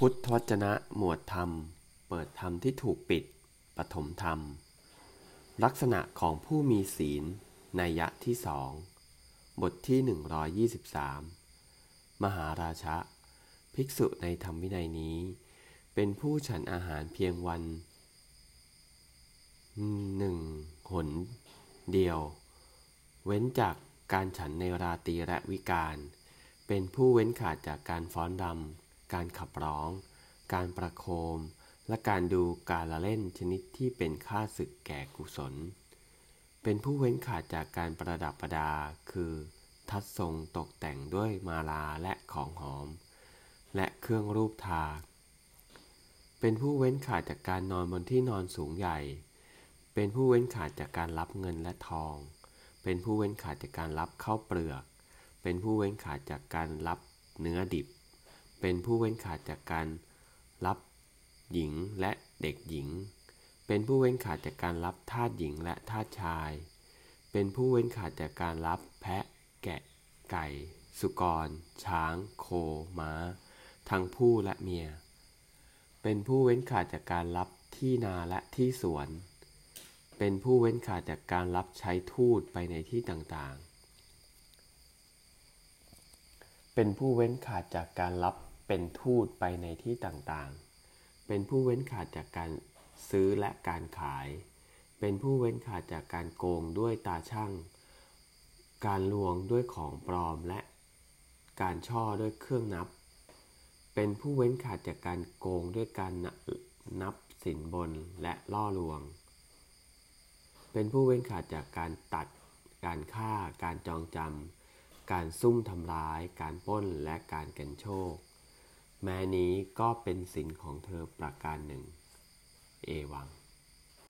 พุทธวจนะหมวดธรรม เปิดธรรมที่ถูกปิด ปฐมธรรม ลักษณะของผู้มีศีลนัยยะที่สองบทที่ 123 มหาราชะ ภิกษุในธรรมวินัยนี้ เป็นผู้ฉันอาหารเพียงวันหนึ่งหนเดียว เว้นจากการฉันในราตรีและวิการ เป็นผู้เว้นขาดจากการฟ้อนรำ การขับร้อง การประโคม และการดูการละเล่นชนิดที่เป็นค่าศึกแก่กุศล เป็นผู้เว้นขาดจากการประดับประดา คือ ทัดทรงตกแต่งด้วยมาลาและของหอม และเครื่องรูปทา เป็นผู้เว้นขาดจากการนอนบนที่นอนสูงใหญ่ เป็นผู้เว้นขาดจากการรับเงินและทอง เป็นผู้เว้นขาดจากการรับข้าวเปลือก เป็นผู้เว้นขาดจากการรับเนื้อดิบ เป็นผู้เว้นขาดจากการรับหญิงและเด็กหญิง เป็นผู้เว้นขาดจากการรับทาสหญิงและทาสชาย เป็นผู้เว้นขาดจากการรับแพะ แกะ ไก่ สุกร ช้าง โค ม้า ทั้งผู้และเมีย เป็นผู้เว้นขาดจากการรับที่นาและที่สวน เป็นผู้เว้นขาดจากการรับใช้ทูตไปในที่ต่างๆ เป็นผู้เว้นขาดจากการรับ เป็นทูตไปในที่ต่างๆ เป็นผู้เว้นขาดจากการซื้อและการขาย เป็นผู้เว้นขาดจากการโกงด้วยตาช่าง การลวงด้วยของปลอมและการช่อด้วยเครื่องนับ เป็นผู้เว้นขาดจากการโกงด้วยการนับสินบนและล่อลวง เป็นผู้เว้นขาดจากการตัด การฆ่า การจองจำ การซุ่มทำร้าย การป้น และการกันโชค แม้นี้ก็เป็นสินของเธอประการหนึ่ง เอวัง